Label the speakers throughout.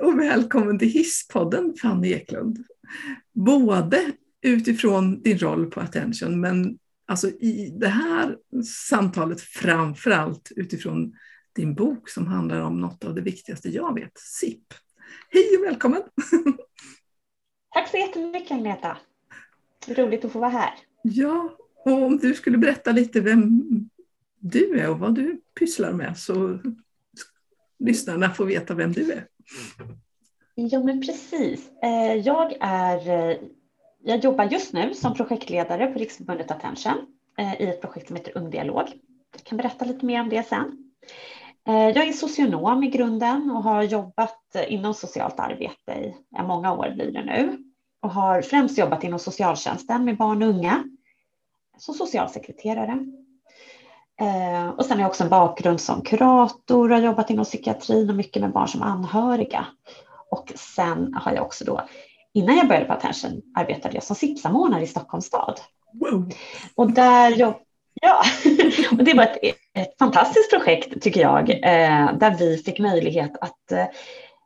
Speaker 1: Och välkommen till Hisspodden Fanny Eklund. Både utifrån din roll på Attention men alltså i det här samtalet framförallt utifrån din bok som handlar om något av det viktigaste jag vet, SIP. Hej och välkommen!
Speaker 2: Tack så jättemycket Agneta. Roligt att få vara här.
Speaker 1: Ja, och om du skulle berätta lite vem du är och vad du pysslar med så lyssnarna får veta vem du är.
Speaker 2: Ja, men precis. Eh, jag, är, eh, jag jobbar just nu som projektledare på Riksförbundet Attention eh, i ett projekt som heter Ung Dialog. Jag kan berätta lite mer om det sen. Jag är socionom i grunden och har jobbat inom socialt arbete i många år blir det nu och har främst jobbat inom socialtjänsten med barn och unga som socialsekreterare. Och sen har jag också en bakgrund som kurator och har jobbat inom psykiatrin och mycket med barn som anhöriga. Och sen har jag också då, innan jag började på Attention, arbetade jag som SIP-samordnare i Stockholms stad. Wow. Och där jag, ja, och det var ett, ett fantastiskt projekt tycker jag, eh, där vi fick möjlighet att eh,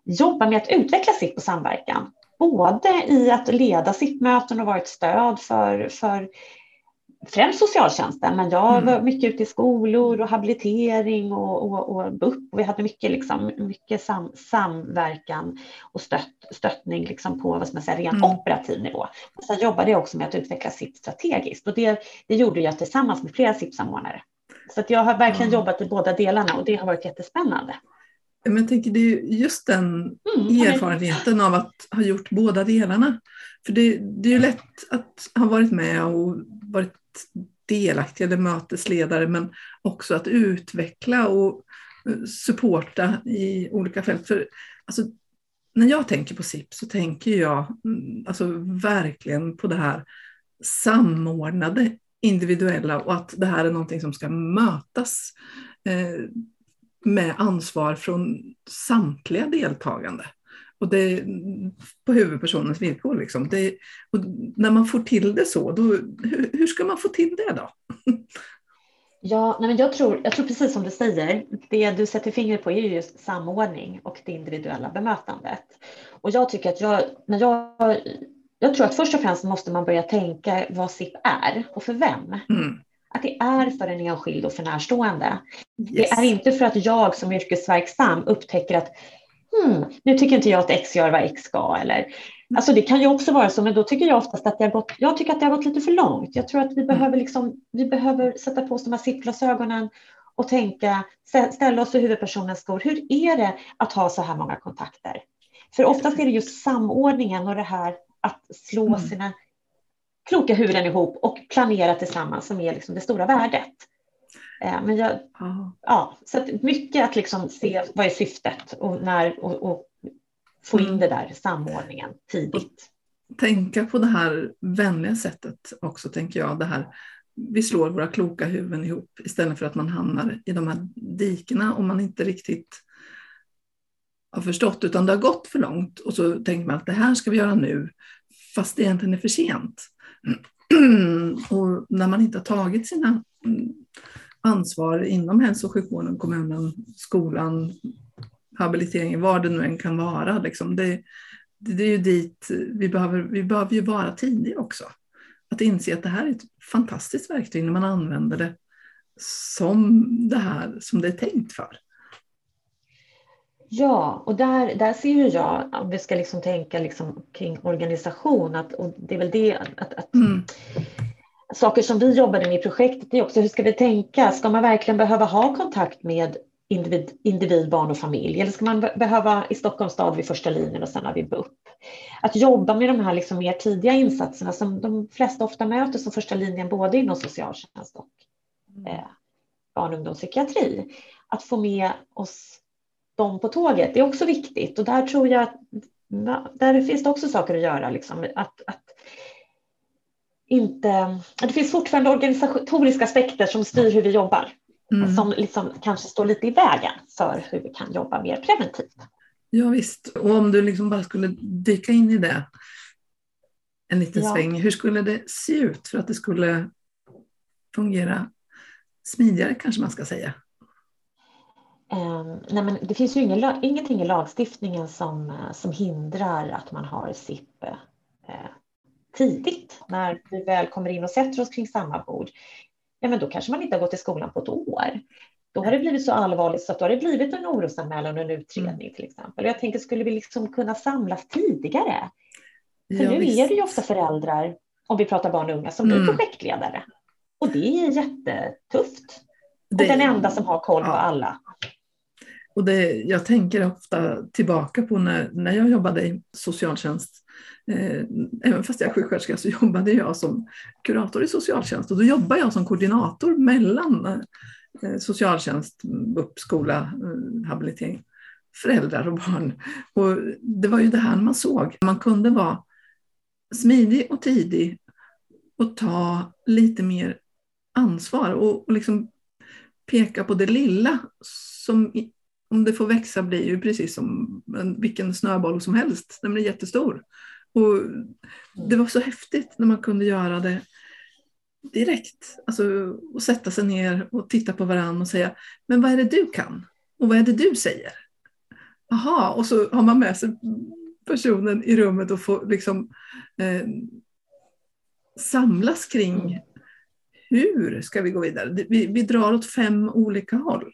Speaker 2: jobba med att utveckla SIP och samverkan. Både i att leda SIP-möten och vara ett stöd för, för främst socialtjänsten, men jag mm. var mycket ute i skolor och habilitering och, och, och BUP. Och vi hade mycket, liksom, mycket sam, samverkan och stött, stöttning liksom på vad ska man säga, ren mm. operativ nivå. Och sen jobbade jag också med att utveckla SIP strategiskt och det, det gjorde jag tillsammans med flera SIP-samordnare. Så att jag har verkligen mm. jobbat i båda delarna och det har varit jättespännande.
Speaker 1: Men jag tänker det är just den mm, erfarenheten av att ha gjort båda delarna. För det, det är ju lätt att ha varit med och varit delaktig eller mötesledare men också att utveckla och eh, supporta i olika fält. För, alltså, när jag tänker på SIP så tänker jag mm, alltså, verkligen på det här samordnade individuella och att det här är någonting som ska mötas eh, med ansvar från samtliga deltagande. Och det på huvudpersonens villkor. Liksom. Det, när man får till det så, då, hur, hur ska man få till det då?
Speaker 2: Ja, nej men jag, tror, jag tror precis som du säger, det du sätter fingret på är just samordning och det individuella bemötandet. Och jag tycker att jag, när jag, jag tror att först och främst måste man börja tänka vad SIP är och för vem. Mm. Att det är för en enskild och för närstående. Yes. Det är inte för att jag som yrkesverksam upptäcker att hmm, nu tycker inte jag att X gör vad X ska. Eller, alltså det kan ju också vara så, men då tycker jag oftast att det har gått, jag tycker att det har gått lite för långt. Jag tror att vi mm. behöver, liksom, vi behöver sätta på oss de här sittglasögonen och tänka, ställa oss i huvudpersonens skor. Hur är det att ha så här många kontakter? För oftast är det just samordningen och det här att slå mm. sina kloka huvuden ihop och planera tillsammans som är liksom det stora värdet. Eh, men jag, oh. ja, så mycket att liksom se vad är syftet och, när, och, och få in mm. det där samordningen tidigt.
Speaker 1: Tänka på det här vänliga sättet också, tänker jag. Det här, vi slår våra kloka huvuden ihop istället för att man hamnar i de här dikena om man inte riktigt har förstått, utan det har gått för långt och så tänker man att det här ska vi göra nu, fast det egentligen är för sent. och när man inte har tagit sina ansvar inom hälso och sjukvården, kommunen, skolan, habiliteringen, vad det nu än kan vara. Liksom. Det, det, det, är ju dit vi behöver, vi behöver ju vara tidiga också. Att inse att det här är ett fantastiskt verktyg när man använder det som det här som det är tänkt för.
Speaker 2: Ja, och där, där ser ju jag, om vi ska liksom tänka liksom kring organisation, att, och det är väl det att, att mm saker som vi jobbade med i projektet är också hur ska vi tänka? Ska man verkligen behöva ha kontakt med individ, individ barn och familj? Eller ska man behöva i Stockholms stad vid första linjen och sen har vi BUP? Att jobba med de här liksom mer tidiga insatserna som de flesta ofta möter som första linjen både inom socialtjänst och eh, barn och ungdomspsykiatri. Att få med oss dem på tåget är också viktigt och där tror jag att där finns det också saker att göra. Liksom, att, att inte... Det finns fortfarande organisatoriska aspekter som styr hur vi jobbar. Mm. Som liksom kanske står lite i vägen för hur vi kan jobba mer preventivt.
Speaker 1: Ja, visst, och om du liksom bara skulle dyka in i det en liten ja. sväng. Hur skulle det se ut för att det skulle fungera smidigare kanske man ska säga?
Speaker 2: Um, nej men det finns ju ingen, ingenting i lagstiftningen som, som hindrar att man har SIP eh, tidigt när vi väl kommer in och sätter oss kring samma bord. Ja, men då kanske man inte har gått i skolan på ett år. Då har det blivit så allvarligt så att då har det blivit en orosanmälan och en utredning mm. till exempel. Jag tänker, skulle vi liksom kunna samlas tidigare? För ja, nu visst. är det ju ofta föräldrar, om vi pratar barn och unga, som mm. blir projektledare. Och det är jättetufft. Och det, den enda som har koll ja. på alla.
Speaker 1: Och det, jag tänker ofta tillbaka på när, när jag jobbade i socialtjänst. Eh, även fast jag är sjuksköterska så jobbade jag som kurator i socialtjänst och då jobbade jag som koordinator mellan eh, socialtjänst, BUP, skola, eh, habilitering, föräldrar och barn. Och det var ju det här man såg. Man kunde vara smidig och tidig och ta lite mer ansvar och, och liksom peka på det lilla som om det får växa blir ju precis som en, vilken snöboll som helst. Den blir jättestor. Och det var så häftigt när man kunde göra det direkt. Alltså och sätta sig ner och titta på varandra och säga, men vad är det du kan? Och vad är det du säger? Jaha, och så har man med sig personen i rummet och får liksom eh, samlas kring hur ska vi gå vidare? Vi, vi drar åt fem olika håll.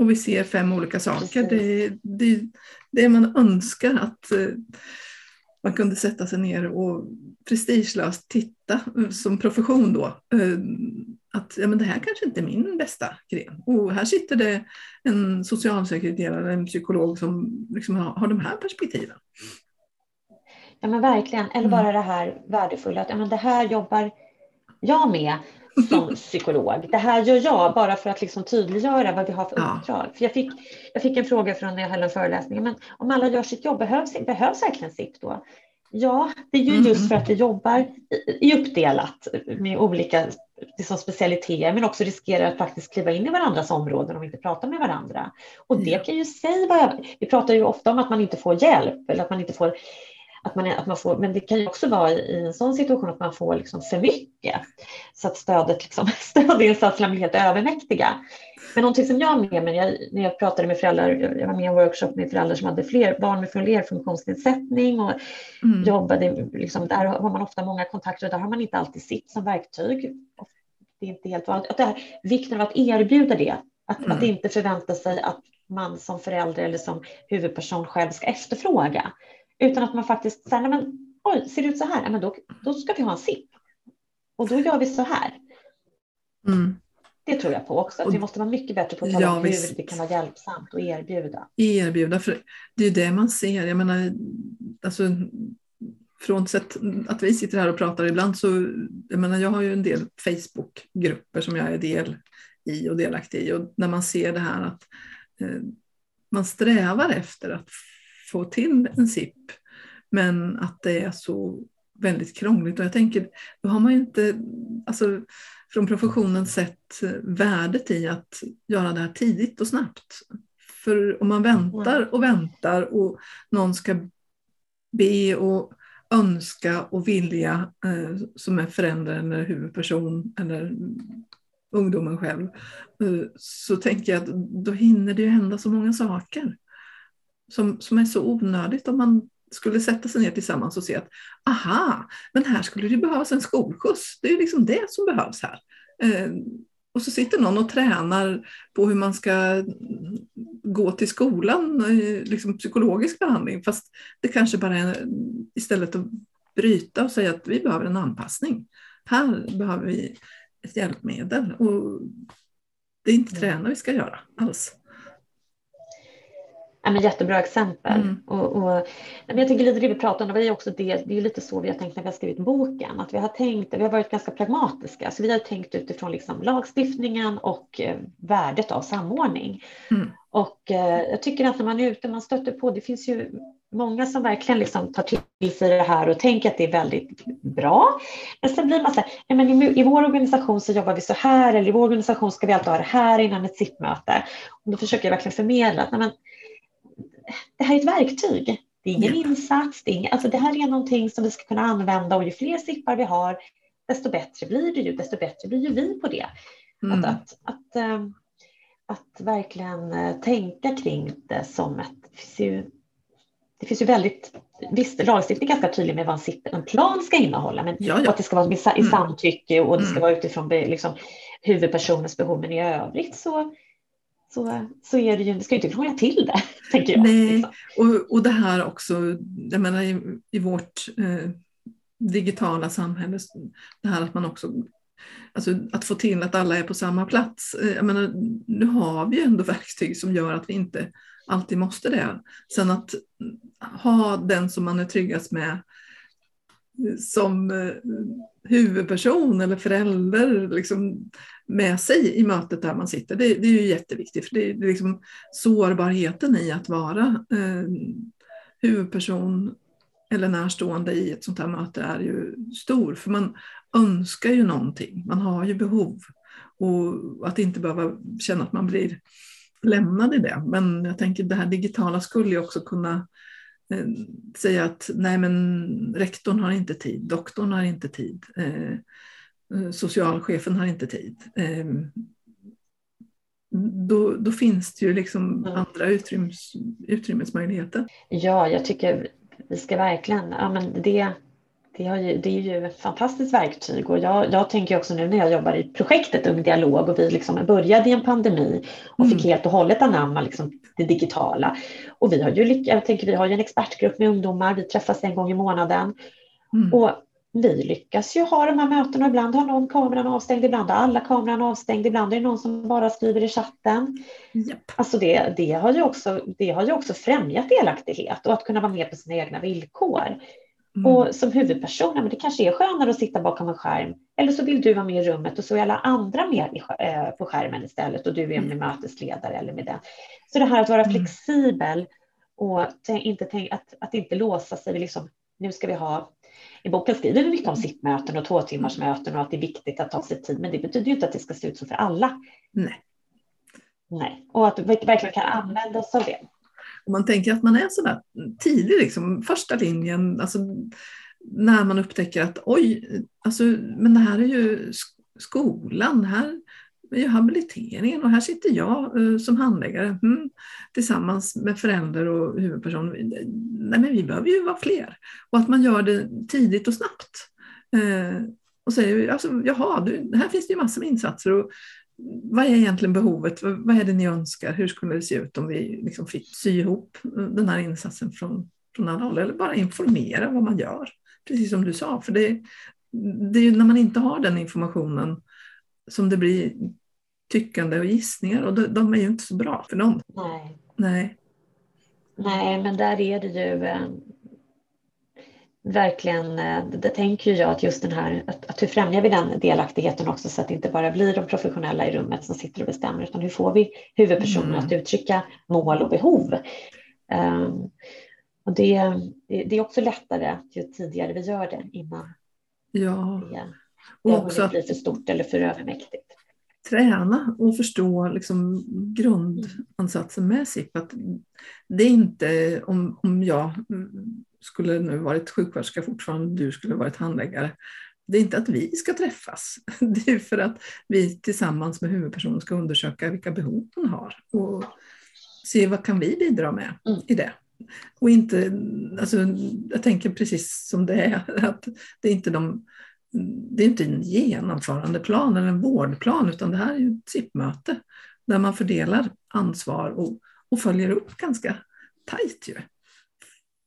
Speaker 1: Och vi ser fem olika saker. Det, det, det man önskar att eh, man kunde sätta sig ner och prestigelöst titta eh, som profession då. Eh, att ja, men det här kanske inte är min bästa gren. Och här sitter det en socialsekreterare, en psykolog som liksom har, har de här perspektiven.
Speaker 2: Ja men verkligen, eller mm. bara det här värdefulla att ja, men det här jobbar jag med som psykolog. Det här gör jag bara för att liksom tydliggöra vad vi har för ja. uppdrag. För jag, fick, jag fick en fråga från när jag höll en föreläsning. Men om alla gör sitt jobb, behövs, behövs verkligen SIP då? Ja, det är ju mm. just för att vi jobbar i uppdelat med olika liksom specialiteter men också riskerar att faktiskt kliva in i varandras områden om vi inte pratar med varandra. Och det kan ju säga, vi pratar ju ofta om att man inte får hjälp eller att man inte får att man, att man får, men det kan ju också vara i en sån situation att man får liksom för mycket så att stödet, liksom, stödinsatserna blir helt övermäktiga. Men någonting som jag med mig, jag, när jag pratade med föräldrar, jag var med i en workshop med föräldrar som hade fler barn med fler funktionsnedsättning och mm. jobbade, liksom, där har man ofta många kontakter och där har man inte alltid sitt som verktyg. Det är inte helt vanligt. Att det här, vikten av att erbjuda det, att, mm. att inte förvänta sig att man som förälder eller som huvudperson själv ska efterfråga. Utan att man faktiskt säger, men oj, ser det ut så här? Men då, då ska vi ha en SIP. Och då gör vi så här. Mm. Det tror jag på också, att vi måste vara mycket bättre på att tala ja, om hur det kan vara hjälpsamt och erbjuda.
Speaker 1: Erbjuda, för det är ju det man ser. Jag menar, alltså, frånsett att vi sitter här och pratar ibland så, jag menar, jag har ju en del Facebookgrupper som jag är del i och delaktig i och när man ser det här att eh, man strävar efter att få till en SIP. Men att det är så väldigt krångligt och jag tänker, då har man ju inte, alltså från professionen sett eh, värdet i att göra det här tidigt och snabbt. För om man väntar och väntar och någon ska be och önska och vilja eh, som är förälder eller huvudperson eller ungdomen själv, eh, så tänker jag att då hinner det ju hända så många saker som, som är så onödigt om man skulle sätta sig ner tillsammans och se att aha, men här skulle det behövas en skolskjuts. Det är liksom det som behövs här. Eh, och så sitter någon och tränar på hur man ska gå till skolan, eh, liksom psykologisk behandling, fast det kanske bara är istället att bryta och säga att vi behöver en anpassning. Här behöver vi ett hjälpmedel och det är inte träna vi ska göra alls.
Speaker 2: Ja, men jättebra exempel. Mm. Och, och, men jag tänker lite det vi pratar om, det, var också det, det är lite så vi har tänkt när vi har skrivit boken, att vi har tänkt, vi har varit ganska pragmatiska, så vi har tänkt utifrån liksom lagstiftningen och eh, värdet av samordning. Mm. Och eh, jag tycker att när man är ute, man stöter på, det finns ju många som verkligen liksom tar till sig det här och tänker att det är väldigt bra. Men sen blir man så här, men i, i vår organisation så jobbar vi så här, eller i vår organisation ska vi alltid ha det här innan ett SIP-möte. Och då försöker jag verkligen förmedla att nej, men, det här är ett verktyg. Det är ingen ja. insats. Det, är ingen, alltså det här är någonting som vi ska kunna använda och ju fler sippar vi har, desto bättre blir det ju. Desto bättre blir ju vi på det. Mm. Att, att, att, ehm, att verkligen eh, tänka kring det som ett, det finns ju, det finns ju väldigt, visst lagstiftning är ganska tydlig med vad en plan ska innehålla, men ja, ja. att det ska vara i mm. samtycke och det ska mm. vara utifrån liksom, huvudpersonens behov, men i övrigt så så, så är det ju, det ska ju inte krångla till det, tänker jag.
Speaker 1: Nej, liksom. och, och det här också, jag menar i, i vårt eh, digitala samhälle, det här att man också Alltså att få till att alla är på samma plats. Eh, jag menar, nu har vi ju ändå verktyg som gör att vi inte alltid måste det. Sen att ha den som man är tryggast med som eh, huvudperson eller förälder liksom med sig i mötet där man sitter. Det, det är ju jätteviktigt. För det, det är liksom sårbarheten i att vara eh, huvudperson eller närstående i ett sånt här möte är ju stor. För man önskar ju någonting, man har ju behov. Och att inte behöva känna att man blir lämnad i det. Men jag tänker det här digitala skulle ju också kunna eh, säga att nej men rektorn har inte tid, doktorn har inte tid, eh, eh socialchefen har inte tid. Eh, då, då, finns det ju liksom mm. andra utrymmes, utrymmesmöjligheter.
Speaker 2: Ja, jag tycker vi ska verkligen, ja men det det, ju, det, är ju ett fantastiskt verktyg och jag, jag, tänker också nu när jag jobbar i projektet Ung Dialog och vi liksom började i en pandemi och mm. fick helt och hållet anamma liksom det digitala. Och vi har ju, jag tänker, vi har ju en expertgrupp med ungdomar, vi träffas en gång i månaden. Mm. Och vi lyckas ju ha de här mötena. Ibland har någon kameran avstängd, ibland har alla kameran avstängd, ibland är det någon som bara skriver i chatten. Yep. Alltså det, det, har ju också, det har ju också främjat delaktighet och att kunna vara med på sina egna villkor. Mm. Och som huvudperson, men det kanske är skönare att sitta bakom en skärm. Eller så vill du vara med i rummet och så är alla andra med eh, på skärmen istället och du är med mm. mötesledare eller med den. Så det här att vara mm. flexibel och inte att, att inte låsa sig vid liksom, nu ska vi ha i boken skriver vi mycket om sittmöten och två timmars möten och att det är viktigt att ta sig tid, men det betyder ju inte att det ska se ut så för alla.
Speaker 1: Nej.
Speaker 2: Nej, och att vi verkligen kan använda oss av det.
Speaker 1: Om man tänker att man är sådär tidig, liksom, första linjen, alltså, när man upptäcker att oj, alltså, men det här är ju skolan, här är ju habiliteringen och här sitter jag uh, som handläggare mm, tillsammans med förälder och huvudperson. Nej, men vi behöver ju vara fler. Och att man gör det tidigt och snabbt. Uh, och säger, alltså, jaha, du, här finns det ju massor med insatser. Och vad är egentligen behovet? Vad är det ni önskar? Hur skulle det se ut om vi liksom fick sy ihop den här insatsen från, från alla håll? Eller bara informera vad man gör, precis som du sa. För det, det är ju när man inte har den informationen som det blir tyckande och gissningar och de, de är ju inte så bra för dem.
Speaker 2: Nej.
Speaker 1: Nej.
Speaker 2: Nej, men där är det ju eh, verkligen, eh, det tänker jag att just den här, att, att hur främjar vi den delaktigheten också så att det inte bara blir de professionella i rummet som sitter och bestämmer utan hur får vi huvudpersonen mm. att uttrycka mål och behov. Um, och det, det är också lättare ju tidigare vi gör det innan
Speaker 1: ja.
Speaker 2: det, det och också blir för stort eller för övermäktigt.
Speaker 1: Träna och förstå liksom grundansatsen med SIP. Att det är inte om, om jag skulle nu varit sjuksköterska fortfarande, du skulle varit handläggare. Det är inte att vi ska träffas, det är för att vi tillsammans med huvudpersonen ska undersöka vilka behov hon har och se vad kan vi bidra med mm. i det. Och inte, alltså, jag tänker precis som det är, att det är inte de det är inte en genomförandeplan eller en vårdplan utan det här är ju ett SIP-möte där man fördelar ansvar och, och följer upp ganska tajt. Ju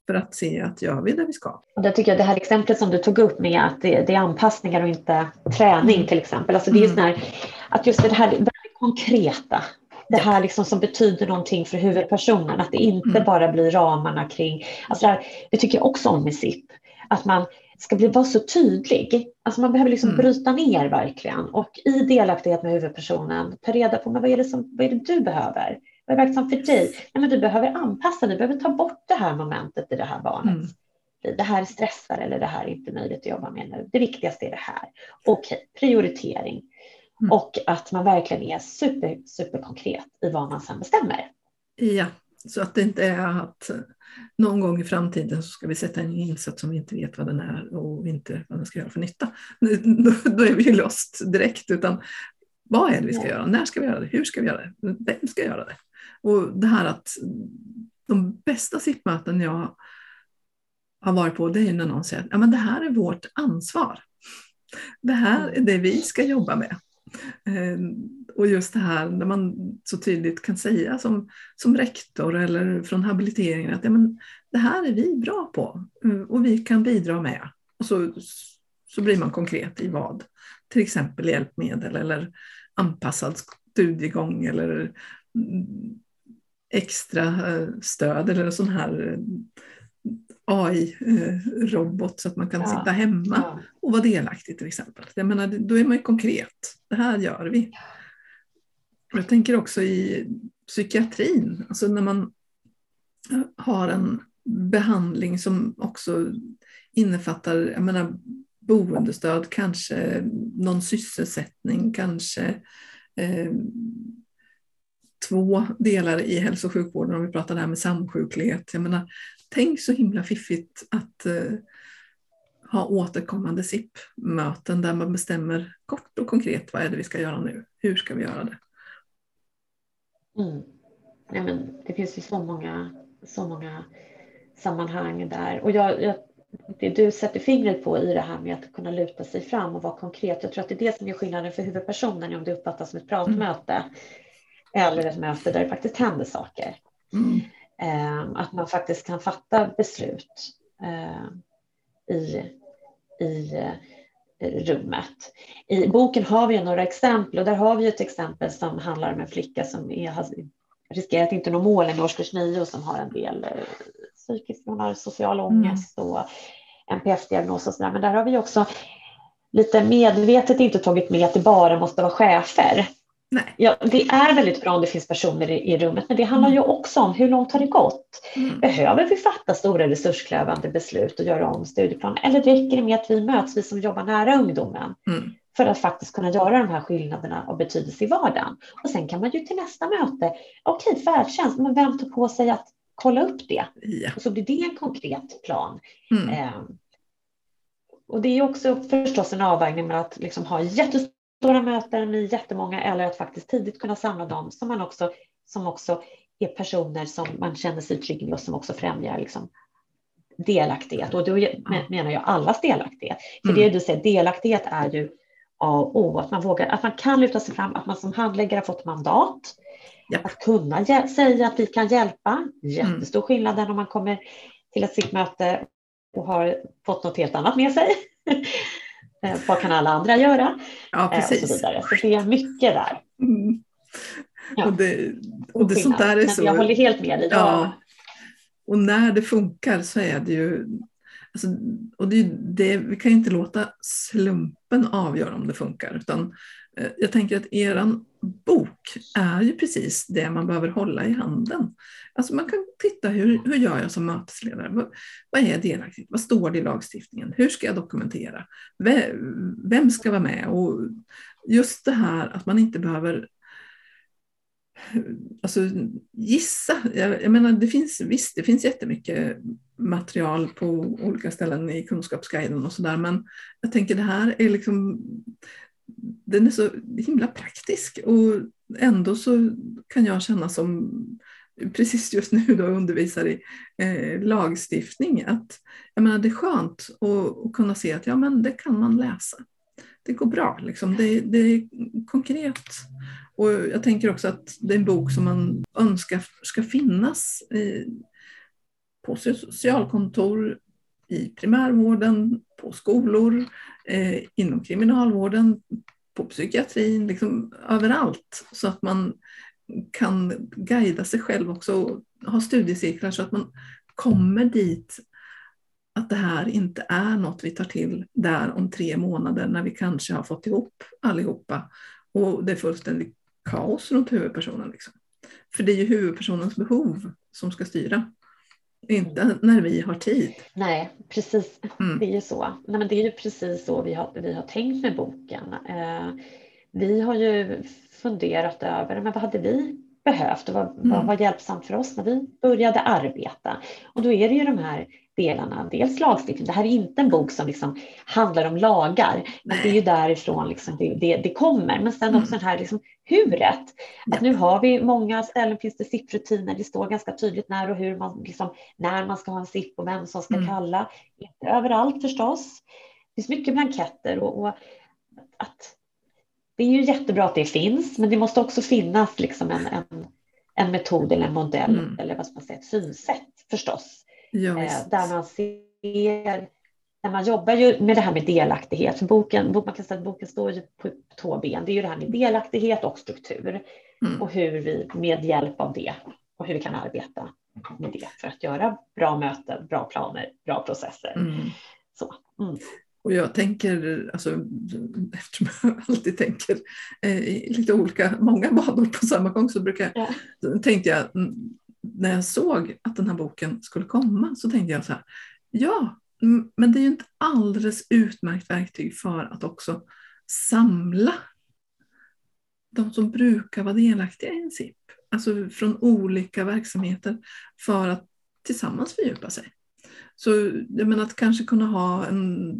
Speaker 1: för att se att gör vi det vi ska.
Speaker 2: Och det tycker jag det här exemplet som du tog upp med att det, det är anpassningar och inte träning mm. till exempel. Alltså det är mm. här, att just det här väldigt konkreta, det här liksom som betyder någonting för huvudpersonen, att det inte mm. bara blir ramarna kring, alltså det, här, det tycker jag också om med SIP, att man ska bli, vara så tydlig. Alltså man behöver liksom mm. bryta ner verkligen och i delaktighet med huvudpersonen ta reda på men vad, är det som, vad är det du behöver? Vad är verksamt för dig? Nej, men du behöver anpassa, du behöver ta bort det här momentet i det här barnet. Mm. Det här stressar eller det här är inte möjligt att jobba med nu. Det viktigaste är det här. Okej, prioritering. Mm. Och att man verkligen är super, super konkret i vad man sedan bestämmer.
Speaker 1: Ja, så att det inte är att någon gång i framtiden så ska vi sätta en insats som vi inte vet vad den är och inte vad den ska göra för nytta. Då, då är vi ju lost direkt. Utan Vad är det vi ska göra? När ska vi göra det? Hur ska vi göra det? Vem ska göra det? Och det här att de bästa SIP-möten jag har varit på, det är när någon säger att ja, men det här är vårt ansvar. Det här är det vi ska jobba med. Ehm, och just det här när man så tydligt kan säga som, som rektor eller från habiliteringen att ja, men det här är vi bra på eh, och vi kan bidra med. Och så, så blir man konkret i vad. Till exempel hjälpmedel eller anpassad studiegång eller mm, extra eh, stöd eller en sån här AI-robot så att man kan ja. sitta hemma ja. och vara delaktig till exempel. Jag menar, då är man ju konkret. Det här gör vi. Jag tänker också i psykiatrin, alltså när man har en behandling som också innefattar jag menar, boendestöd, kanske någon sysselsättning, kanske eh, två delar i hälso och sjukvården om vi pratar det här med samsjuklighet. Jag menar, tänk så himla fiffigt att eh, ha återkommande SIP-möten där man bestämmer kort och konkret vad är det vi ska göra nu, hur ska vi göra det?
Speaker 2: Mm. Ja, men det finns ju så många, så många sammanhang där. Och jag, jag, det du sätter fingret på i det här med att kunna luta sig fram och vara konkret. Jag tror att det är det som gör skillnaden för huvudpersonen om det uppfattas som ett pratmöte mm. Eller ett möte där det faktiskt händer saker. Mm. Eh, att man faktiskt kan fatta beslut eh, i, i eh, rummet. I boken har vi några exempel och där har vi ett exempel som handlar om en flicka som är, har riskerat inte nå målen i årskurs 9 och som har en del psykisk, hon har social mm. ångest och NPF-diagnos och sådär. Men där har vi också lite medvetet inte tagit med att det bara måste vara chefer. Nej. Ja, det är väldigt bra om det finns personer i, i rummet, men det handlar mm. ju också om hur långt har det gått? Mm. Behöver vi fatta stora resurskrävande beslut och göra om studieplanen? Eller räcker det med att vi möts, vi som jobbar nära ungdomen, mm. för att faktiskt kunna göra de här skillnaderna och betydelse i vardagen? Och sen kan man ju till nästa möte, okej, okay, färdtjänst, men vem tar på sig att kolla upp det? Ja. Och så blir det en konkret plan. Eh, och det är också förstås en avvägning med att liksom ha jättestora stora möten med jättemånga eller att faktiskt tidigt kunna samla dem som man också, som också är personer som man känner sig trygg med och som också främjar liksom delaktighet. Och då menar jag allas delaktighet. För mm. det du säger, delaktighet är ju A och O, att man vågar, att man kan lyfta sig fram, att man som handläggare har fått mandat. Ja. Att kunna säga att vi kan hjälpa, jättestor mm. skillnad om man kommer till ett sitt möte och har fått något helt annat med sig. Eh, vad kan alla andra göra?
Speaker 1: Ja, precis.
Speaker 2: Eh, och så, vidare. så det är mycket där. Mm.
Speaker 1: Ja. Och det, och det sånt där är så...
Speaker 2: Jag håller helt med dig.
Speaker 1: Ja. Och när det funkar så är det ju... Alltså, och det, det, vi kan inte låta slumpen avgöra om det funkar. Utan eh, jag tänker att eran bok är ju precis det man behöver hålla i handen. Alltså man kan titta, hur, hur gör jag som mötesledare? Vad, vad är delaktigt? Vad står det i lagstiftningen? Hur ska jag dokumentera? Vem, vem ska vara med? Och just det här att man inte behöver alltså, gissa. Jag, jag menar, det finns, visst, det finns jättemycket material på olika ställen i Kunskapsguiden och sådär, men jag tänker det här är liksom den är så himla praktisk och ändå så kan jag känna som precis just nu då undervisar i eh, lagstiftning att jag menar, det är skönt att, att, kunna se att ja, men det kan man läsa. Det går bra, liksom. det, det är konkret. Och jag tänker också att det är en bok som man önskar ska finnas i, på socialkontor, i primärvården, på skolor, eh, inom kriminalvården, på psykiatrin, liksom överallt. Så att man kan guida sig själv också och ha studiecirklar så att man kommer dit att det här inte är något vi tar till där om tre månader när vi kanske har fått ihop allihopa och det är fullständigt kaos runt huvudpersonen. Liksom. För det är ju huvudpersonens behov som ska styra. Inte när vi har tid.
Speaker 2: Nej, precis. Mm. Det är ju så. Nej, men det är ju precis så vi har, vi har tänkt med boken. Eh, vi har ju funderat över men vad hade vi behövt och var, mm. var hjälpsamt för oss när vi började arbeta. Och då är det ju de här delarna, dels lagstiftning, det här är inte en bok som liksom handlar om lagar, men det är ju därifrån liksom det, det, det kommer. Men sen också mm. den här liksom huret. Att nu har vi många ställen finns det SIP-rutiner, det står ganska tydligt när och hur man, liksom, när man ska ha en SIP och vem som ska mm. kalla. Inte överallt förstås. Det finns mycket blanketter och, och att det är ju jättebra att det finns, men det måste också finnas liksom en, en, en metod eller en modell mm. eller vad ska man säga, ett synsätt förstås. Eh, där man ser, när man jobbar ju med det här med delaktighet, för boken, man kan säga att boken står ju på två ben, det är ju det här med delaktighet och struktur mm. och hur vi med hjälp av det och hur vi kan arbeta med det för att göra bra möten, bra planer, bra processer. Mm. Så. Mm.
Speaker 1: Och jag tänker, alltså, eftersom jag alltid tänker eh, lite olika, många banor på samma gång så brukar, ja. tänkte jag, mm, när jag såg att den här boken skulle komma så tänkte jag så här, ja, men det är ju ett alldeles utmärkt verktyg för att också samla de som brukar vara delaktiga i en SIP, alltså från olika verksamheter för att tillsammans fördjupa sig. Så jag menar att kanske kunna ha en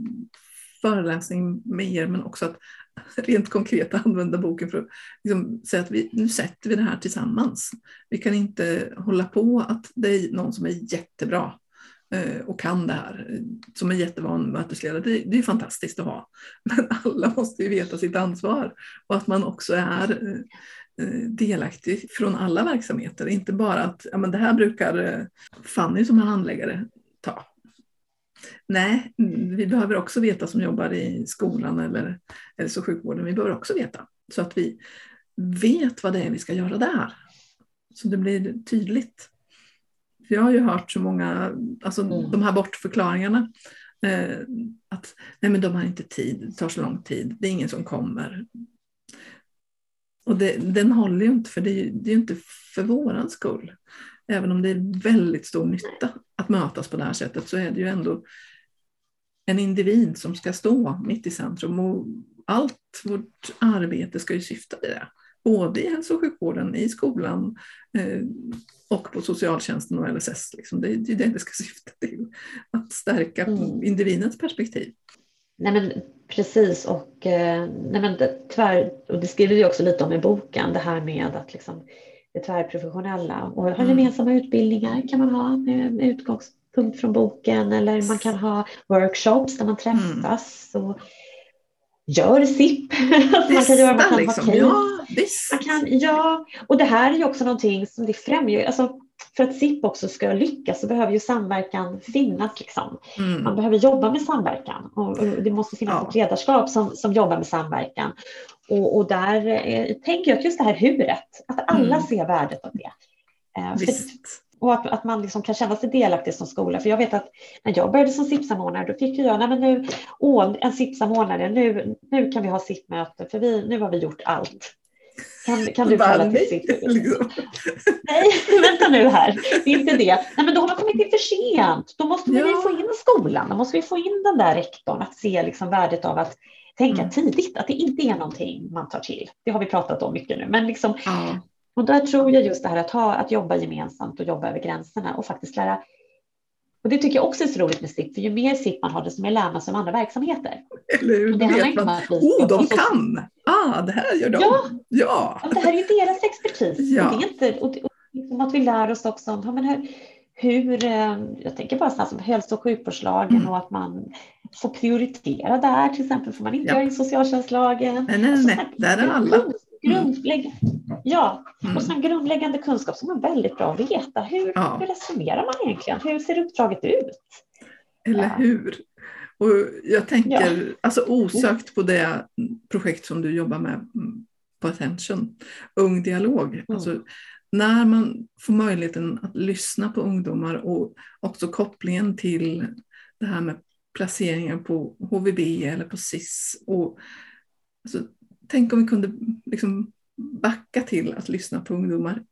Speaker 1: föreläsning med er men också att rent konkret använda boken för att liksom säga att vi, nu sätter vi det här tillsammans. Vi kan inte hålla på att det är någon som är jättebra eh, och kan det här, som är jättevan mötesledare. Det, det, är fantastiskt att ha. Men alla måste ju veta sitt ansvar och att man också är eh, eh, delaktig från alla verksamheter. Inte bara att ja, men det här brukar Fanny som är handläggare ta. Nej, vi behöver också veta som jobbar i skolan eller hälso och sjukvården, vi behöver också veta så att vi vet vad det är vi ska göra där. Så det blir tydligt. För jag har ju hört så många, alltså mm. de här bortförklaringarna, eh, att nej men de har inte tid, det tar så lång tid, det är ingen som kommer. Och det, den håller ju inte, för det är ju det är inte för våran skull. Även om det är väldigt stor nytta att mötas på det här sättet så är det ju ändå en individ som ska stå mitt i centrum och allt vårt arbete ska ju syfta till det. Både i hälso och sjukvården, i skolan eh, och på socialtjänsten och LSS. Liksom. Det, är det det ska syfta till. Att stärka mm. individens perspektiv.
Speaker 2: Nej men precis och, eh, nej men det, tvär, och det skriver vi också lite om i boken, det här med att liksom, det tvärprofessionella och ha mm. gemensamma utbildningar kan man ha med, utgångspunkt punkt från boken eller man kan ha workshops där man träffas mm. och gör SIP. man kan göra, man kan liksom. ha ja, man kan, ja, och det här är ju också någonting som det främjar. Alltså, för att SIP också ska lyckas så behöver ju samverkan finnas. Liksom. Mm. Man behöver jobba med samverkan och, det måste finnas ja. ett ledarskap som, som jobbar med samverkan. Och, och där eh, tänker jag att just det här huret, att alla mm. ser värdet av det. Eh, och att, att man liksom kan känna sig delaktig som skola. För jag vet att när jag började som SIP-samordnare då fick jag, nej men nu, åh, en SIP-samordnare, nu, nu kan vi ha SIP-möte för vi, nu har vi gjort allt. Kan, kan du kalla till SIP? Liksom. Nej, vänta nu här, det är inte det. Nej men då har man kommit in för sent. Då måste ja. vi få in skolan, då måste vi få in den där rektorn att se liksom värdet av att tänka mm. tidigt, att det inte är någonting man tar till. Det har vi pratat om mycket nu, men liksom, ja. Och där tror jag just det här att, ha, att jobba gemensamt och jobba över gränserna och faktiskt lära och det tycker jag också är så roligt med SIP, för ju mer SIP man har, desto mer lär man sig om andra verksamheter.
Speaker 1: Eller hur, det vet man. Oh, de kan! Ah, det här gör de. Ja,
Speaker 2: ja. det här är ju deras expertis. Ja. Och det är inte, och, och liksom att vi lär oss också om men hur, hur, eh, jag tänker bara sådana som hälso och sjukvårdslagen mm. och att man får prioritera där, till exempel får man inte ja. göra i socialtjänstlagen.
Speaker 1: Nej, nej, nej, där är alla.
Speaker 2: Grundläggande, ja, mm. och sen grundläggande kunskap som är väldigt bra att veta. Hur, ja. hur resonerar man egentligen? Hur ser uppdraget ut?
Speaker 1: Eller hur? Och jag tänker ja. alltså osökt på det projekt som du jobbar med på Attention, Ung dialog. Mm. Alltså, när man får möjligheten att lyssna på ungdomar och också kopplingen till det här med placeringen på HVB eller på SIS. Och, alltså, tänk om vi kunde liksom backa till att lyssna på ungdomar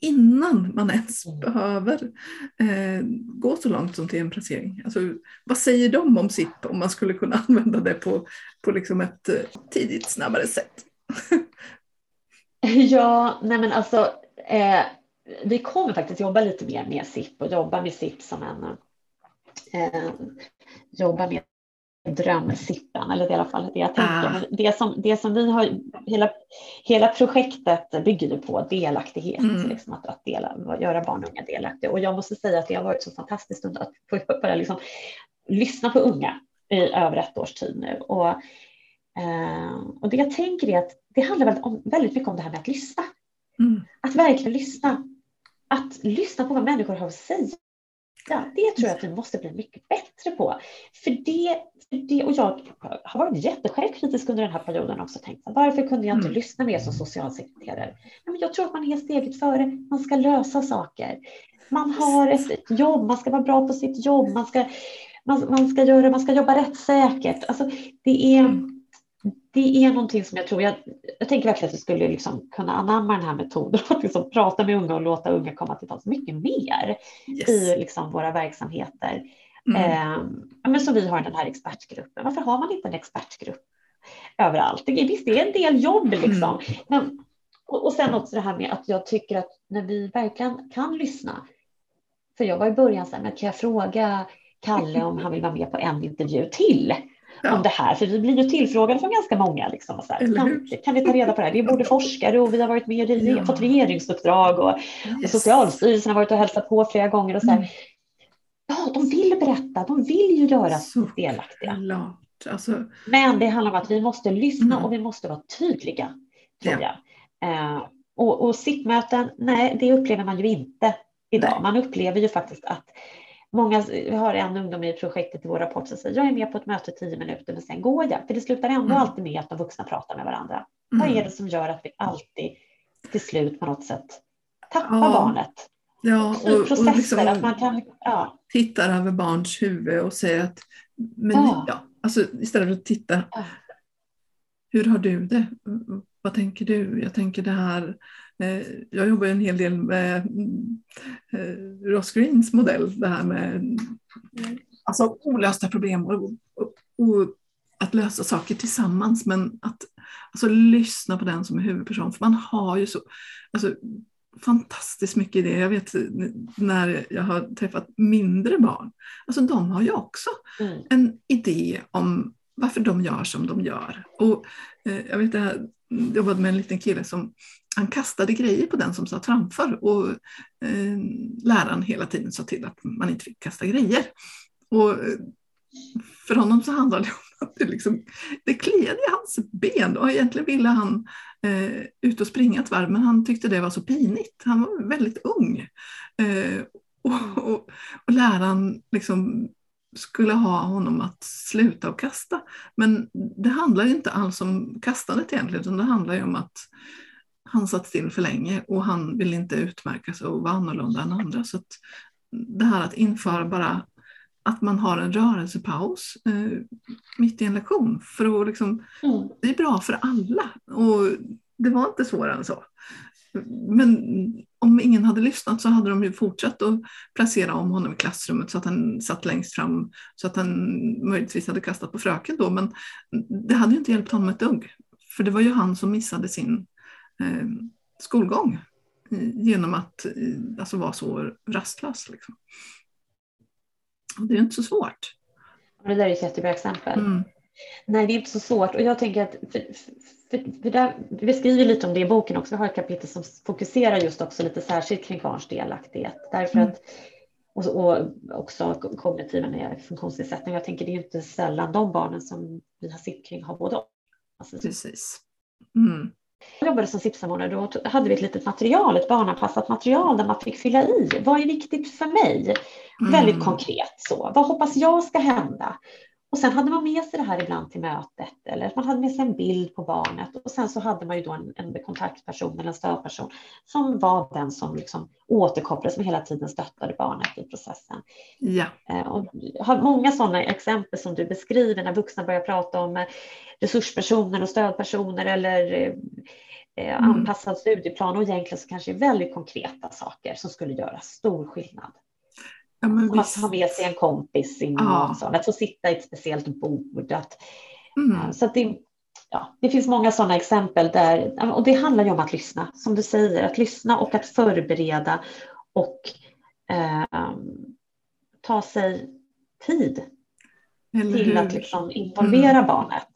Speaker 1: innan man ens mm. behöver eh, gå så långt som till en placering. Alltså, vad säger de om SIP om man skulle kunna använda det på, på liksom ett eh, tidigt snabbare sätt?
Speaker 2: ja, nej men alltså eh, vi kommer faktiskt jobba lite mer med SIP och jobba med SIP som en eh, jobba med drömsippan, eller i alla fall det jag tänker. Ah. Det, som, det som vi har, hela, hela projektet bygger ju på delaktighet, mm. liksom att, att dela, göra barn och unga delaktiga. Och jag måste säga att det har varit så fantastiskt att få börja liksom, lyssna på unga i över ett års tid nu. Och, eh, och det jag tänker är att det handlar väldigt, om, väldigt mycket om det här med att lyssna. Mm. Att verkligen lyssna. Att lyssna på vad människor har att säga. Ja, det tror jag att vi måste bli mycket bättre på. För det, för det och jag har varit jättesjälvkritisk under den här perioden också. Tänkt, varför kunde jag inte mm. lyssna mer som socialsekreterare? men jag tror att man är steget före. Man ska lösa saker. Man har ett, ett jobb, man ska vara bra på sitt jobb. Man ska, man, man, ska, göra, man ska jobba rättssäkert. Alltså, det är det är någonting som jag tror, jag, jag tänker verkligen att vi skulle liksom kunna anamma den här metoden att liksom prata med unga och låta unga komma till tals mycket mer yes. i liksom våra verksamheter. Mm. Eh, men så vi har den här expertgruppen. Varför har man inte en expertgrupp överallt? Det, visst, det är en del jobb liksom. Mm. Men, och, och sen också det här med att jag tycker att när vi verkligen kan lyssna. För jag var i början så här, men kan jag fråga Kalle om han vill vara med på en intervju till? Ja. om det här. För vi blir ju tillfrågade från ganska många. Liksom, så här, kan, kan, vi ta reda på det här? Vi är både forskare och vi har varit med i ja. fått regeringsuppdrag och, yes. och Socialstyrelsen har varit och hälsat på flera gånger. Och så här. Mm. Ja, de vill berätta, de vill ju göra så delaktiga. Alltså... Men det handlar om att vi måste lyssna mm. och vi måste vara tydliga, tror ja. jag. Eh, och, och sittmöten, nej, det upplever man ju inte idag. Nej. Man upplever ju faktiskt att Många, vi har en ungdom i projektet i vår rapport som säger jag är med på ett möte i tio minuter men sen går jag. För det slutar ändå mm. alltid med att de vuxna pratar med varandra. Mm. Vad är det som gör att vi alltid till slut på något sätt tappar ja. barnet?
Speaker 1: Ja, och, processer, och liksom att man kan, ja. tittar över barns huvud och säger att men ja. ja alltså, istället för att titta, ja. hur har du det? Vad tänker du? Jag tänker det här jag jobbar en hel del med eh, Ross Greens modell, det här med alltså, olösta problem och, och, och, att lösa saker tillsammans men att alltså, lyssna på den som är huvudperson. För man har ju så alltså, fantastiskt mycket idéer. Jag vet när jag har träffat mindre barn, alltså de har ju också mm. en idé om varför de gör som de gör. Och, eh, jag vet jag jobbade med en liten kille som han kastade grejer på den som satt framför och eh, läraren hela tiden sa till att man inte fick kasta grejer. Och eh, för honom så handlade det om att det, liksom, det kliade i hans ben och egentligen ville han eh, ut och springa ett varv men han tyckte det var så pinigt. Han var väldigt ung. Eh, och, och, och läraren liksom skulle ha honom att sluta och kasta. Men det handlar inte alls om kastandet egentligen utan det handlar om att han satt still för länge och han ville inte utmärka sig och vara annorlunda än andra. Så det här att införa bara att man har en rörelsepaus eh, mitt i en lektion. För att liksom, mm. Det är bra för alla och det var inte svårare än så. Men om ingen hade lyssnat så hade de ju fortsatt att placera om honom i klassrummet så att han satt längst fram så att han möjligtvis hade kastat på fröken då. Men det hade ju inte hjälpt honom ett dugg. För det var ju han som missade sin eh, skolgång genom att alltså, vara så rastlös. Liksom. det är inte så svårt.
Speaker 2: Det där är ett jättebra exempel. Mm. Nej, det är inte så svårt. Och jag tänker att, för, för, för där, vi beskriver lite om det i boken också. Vi har ett kapitel som fokuserar just också lite särskilt kring barns delaktighet. Därför mm. att, och, och också kognitiva funktionsnedsättningar. Jag tänker det är inte sällan de barnen som vi har sitt kring har både.
Speaker 1: Alltså, Precis. Mm.
Speaker 2: Jag jobbade som SIP-samordnare, då hade vi ett litet material, ett barnanpassat material där man fick fylla i. Vad är viktigt för mig? Mm. Väldigt konkret så. Vad hoppas jag ska hända? Och sen hade man med sig det här ibland till mötet eller man hade med sig en bild på barnet och sen så hade man ju då en, en kontaktperson eller en stödperson som var den som liksom återkopplade, som hela tiden stöttade barnet i processen.
Speaker 1: Ja.
Speaker 2: Eh, och jag har många sådana exempel som du beskriver när vuxna börjar prata om eh, resurspersoner och stödpersoner eller eh, mm. anpassad studieplan och egentligen så kanske väldigt konkreta saker som skulle göra stor skillnad. Ja, men att ha med sig en kompis in ja. sånt, att få sitta i ett speciellt bord. Att, mm. Så att det, ja, det finns många sådana exempel där, och det handlar ju om att lyssna, som du säger, att lyssna och att förbereda och eh, ta sig tid till att liksom involvera mm. barnet.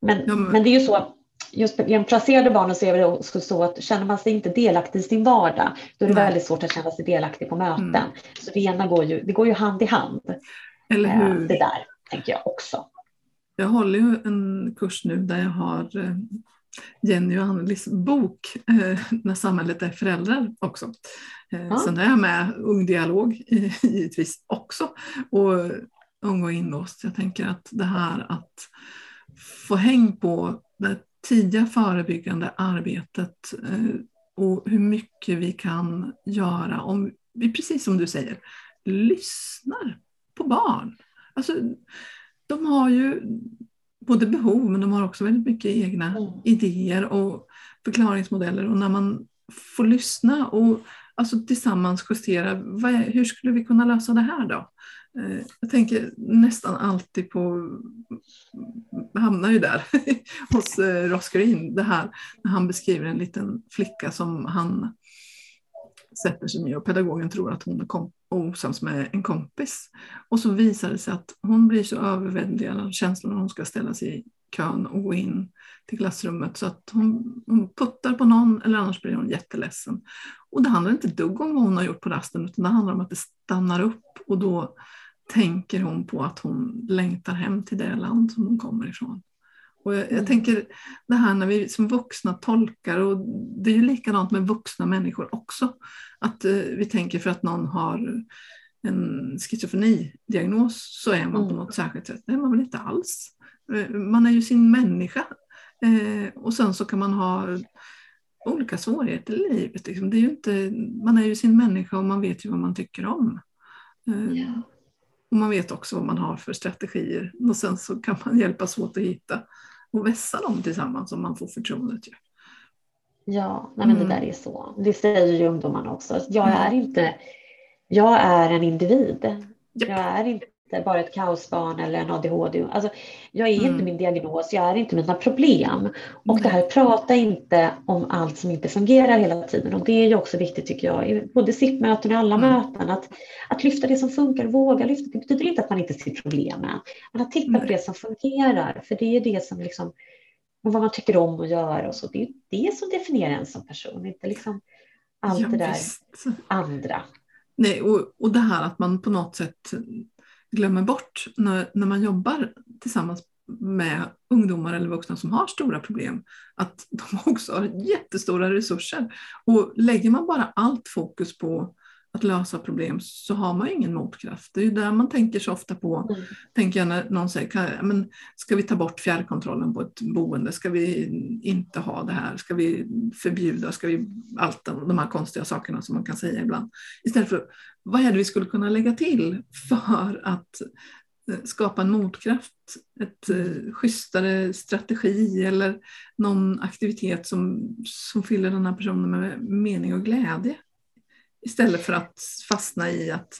Speaker 2: Men, ja, men... men det är ju så, just genom placerade barnen så är det också så att känner man sig inte delaktig i sin vardag, då är det Nej. väldigt svårt att känna sig delaktig på möten. Mm. Så det ena går ju, det går ju hand i hand.
Speaker 1: Eller eh, hur?
Speaker 2: Det där, tänker jag också.
Speaker 1: Jag håller ju en kurs nu där jag har eh, Jenny och Annelies bok eh, När samhället är föräldrar också. Ja. Sen är jag med Ung Dialog givetvis också. Och Ung och inlåst. Jag tänker att det här att få häng på det tidiga förebyggande arbetet eh, och hur mycket vi kan göra om vi, precis som du säger, lyssnar på barn. Alltså, de har ju både behov men de har också väldigt mycket egna mm. idéer och förklaringsmodeller och när man får lyssna och alltså tillsammans justera, är, hur skulle vi kunna lösa det här då? Eh, jag tänker nästan alltid på, hamnar ju där hos eh, Ross Green, det här när han beskriver en liten flicka som han sätter sig med och pedagogen tror att hon är osams med en kompis. Och så visar det sig att hon blir så överväldigad av känslan när hon ska ställa sig i kön och gå in till klassrummet så att hon, hon puttar på någon eller annars blir hon jätteledsen. Och det handlar inte dugg om vad hon har gjort på rasten utan det handlar om att det stannar upp och då tänker hon på att hon längtar hem till det land som hon kommer ifrån. Och jag, jag, mm. tänker det här när vi som vuxna tolkar, och det är ju likadant med vuxna människor också, att eh, vi tänker för att någon har en schizofrenidiagnos så är man på mm. något särskilt sätt. Det är man väl inte alls. Eh, man är ju sin människa. Eh, och sen så kan man ha olika svårigheter i livet. Liksom. Det är ju inte, man är ju sin människa och man vet ju vad man tycker om. Yeah. Och man vet också vad man har för strategier och sen så kan man hjälpas åt att hitta och vässa dem tillsammans om man får förtroendet. Ja,
Speaker 2: ja nej, men det mm. där är så. Det säger ju ungdomarna också. Jag mm. är inte, jag är en individ. Yep. Jag är inte bara ett kaosbarn eller en ADHD. Alltså, jag är mm. inte min diagnos, jag är inte mina problem. Och mm. det här, prata inte om allt som inte fungerar hela tiden. Och det är ju också viktigt tycker jag, i både SIP-möten och alla mm. möten, att, att lyfta det som funkar, våga lyfta. Det betyder inte att man inte ser problemen, men att titta på det som fungerar. För det är det som liksom, vad man tycker om att göra och så. Det är det som definierar en som person, inte liksom allt ja, det där visst. andra.
Speaker 1: Nej, och, och det här att man på något sätt glömmer bort när, när man jobbar tillsammans med ungdomar eller vuxna som har stora problem, att de också har jättestora resurser. Och lägger man bara allt fokus på att lösa problem så har man ingen motkraft. Det är ju där man tänker så ofta på, mm. tänker jag när någon säger, kan, men, ska vi ta bort fjärrkontrollen på ett boende? Ska vi inte ha det här? Ska vi förbjuda? Ska vi allt de här konstiga sakerna som man kan säga ibland? Istället för, vad är det vi skulle kunna lägga till för att eh, skapa en motkraft, ett uh, schysstare strategi eller någon aktivitet som, som fyller den här personen med mening och glädje. Istället för att fastna i att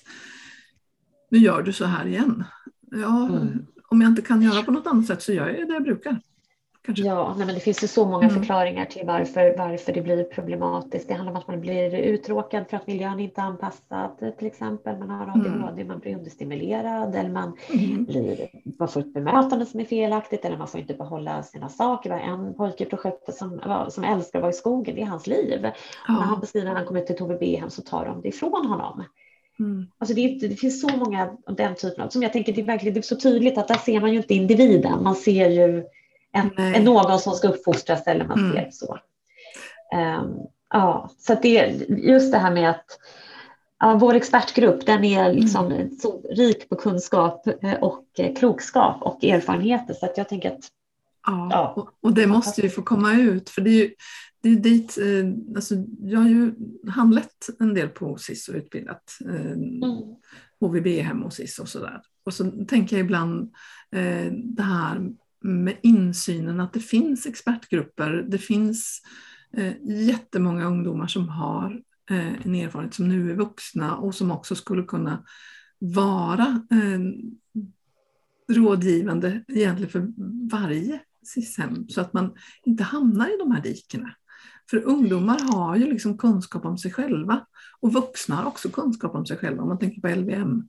Speaker 1: nu gör du så här igen. Ja, mm. Om jag inte kan göra på något annat sätt så gör jag det jag brukar.
Speaker 2: Kanske. Ja, nej, men det finns ju så många mm. förklaringar till varför, varför det blir problematiskt. Det handlar om att man blir uttråkad för att miljön inte är anpassad till exempel. Man har ADHD, mm. man blir understimulerad eller man, mm. blir, man får ett bemötande som är felaktigt eller man får inte behålla sina saker. Det var en pojke i projektet som, som älskar att vara i skogen, det är hans liv. Ja. När han beskriver när han kommer till Tove Behem så tar de det ifrån honom. Mm. Alltså det, det, finns så många av den typen av, som jag tänker det är, verkligen, det är så tydligt att där ser man ju inte individen, man ser ju en, en någon som ska uppfostras eller man mm. ser så. Um, ja, så det, just det här med att ja, vår expertgrupp den är liksom mm. så rik på kunskap eh, och eh, klokskap och erfarenheter så att jag tänker att
Speaker 1: Ja, ja. Och, det måste ju få komma ut för det är ju, det är dit, eh, alltså jag har ju handlett en del på SIS och utbildat eh, mm. HVB-hem och SIS och sådär. Och så tänker jag ibland eh, det här med insynen att det finns expertgrupper. Det finns eh, jättemånga ungdomar som har eh, en erfarenhet som nu är vuxna och som också skulle kunna vara eh, rådgivande egentligen för varje SIS-hem så att man inte hamnar i de här dikena. För ungdomar har ju liksom kunskap om sig själva och vuxna har också kunskap om sig själva om man tänker på LVM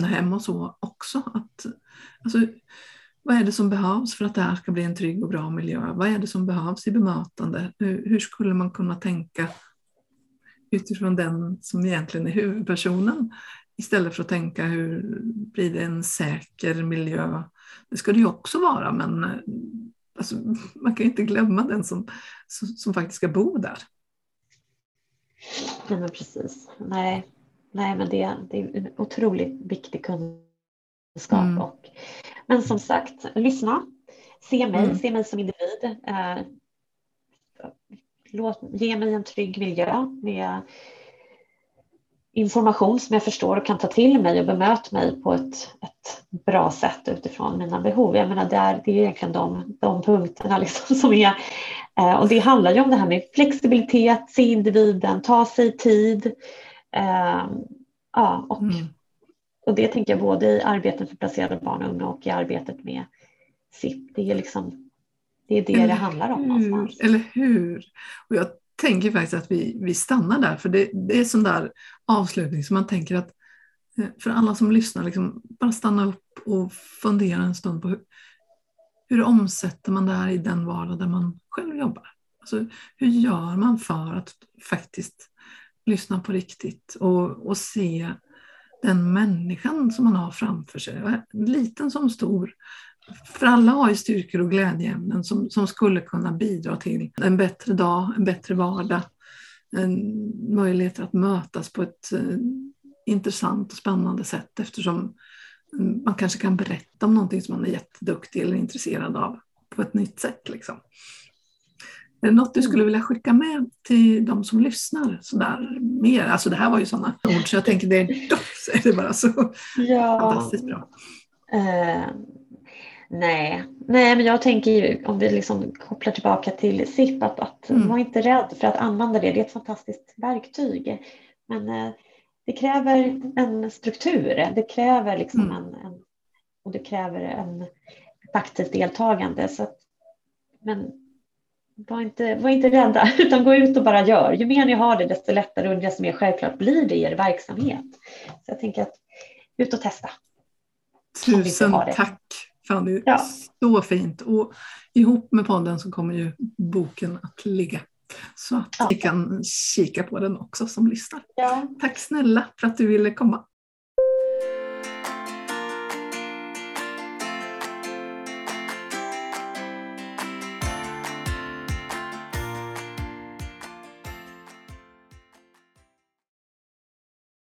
Speaker 1: hem och så också. Att, alltså, vad är det som behövs för att det här ska bli en trygg och bra miljö? Vad är det som behövs i bemötande? Hur, hur skulle man kunna tänka utifrån den som egentligen är huvudpersonen istället för att tänka hur blir det en säker miljö? Det ska det ju också vara men alltså, man kan inte glömma den som, som, som, faktiskt ska bo där.
Speaker 2: Nej men precis. Nej, Nej men det, det är en otroligt viktig kunskap. Mm. Och, men som sagt, lyssna. Se mig, mm. se mig som individ. Eh, låt, ge mig en trygg miljö med information som jag förstår och kan ta till mig och bemöta mig på ett, ett bra sätt utifrån mina behov. Jag menar, det är, det är egentligen de, de punkterna liksom som är... Eh, och det handlar ju om det här med flexibilitet, se individen, ta sig tid. Eh, ja, och, mm. Och det tänker jag både i arbetet för placerade barn och unga och i arbetet med SIP. Det är liksom det är det
Speaker 1: Eller
Speaker 2: det handlar om
Speaker 1: hur?
Speaker 2: någonstans.
Speaker 1: Eller hur? Och jag tänker faktiskt att vi, vi stannar där, för det, det är sån där avslutning som man tänker att eh, för alla som lyssnar, liksom, bara stanna upp och fundera en stund på hur, hur omsätter man det här i den vardag där man själv jobbar? Alltså, hur gör man för att faktiskt lyssna på riktigt och, och se den människan som man har framför sig, liten som stor, för alla har ju styrkor och glädjeämnen som, som skulle kunna bidra till en bättre dag, en bättre vardag, en möjlighet att mötas på ett eh, intressant och spännande sätt eftersom man kanske kan berätta om någonting som man är jätteduktig eller intresserad av på ett nytt sätt. Liksom. Är det något du skulle vilja skicka med till de som lyssnar? Sådär, mer? Alltså det här var ju sådana ord så jag tänker det är, är det bara så ja. fantastiskt bra.
Speaker 2: Uh, Nej, nej men jag tänker ju om vi liksom kopplar tillbaka till SIP att, att mm. var inte rädd för att använda det. Det är ett fantastiskt verktyg. Men eh, det kräver en struktur. Det kräver liksom mm. en, en, och det kräver en, ett aktivt deltagande. Så att, men var inte, var inte rädda utan gå ut och bara gör. Ju mer ni har det desto lättare och desto mer självklart blir det i er verksamhet. Så jag tänker att ut och testa.
Speaker 1: Tusen tack Fanny, ja. så fint. Och ihop med podden så kommer ju boken att ligga. Så att ja. ni kan kika på den också som lyssnar. Ja. Tack snälla för att du ville komma.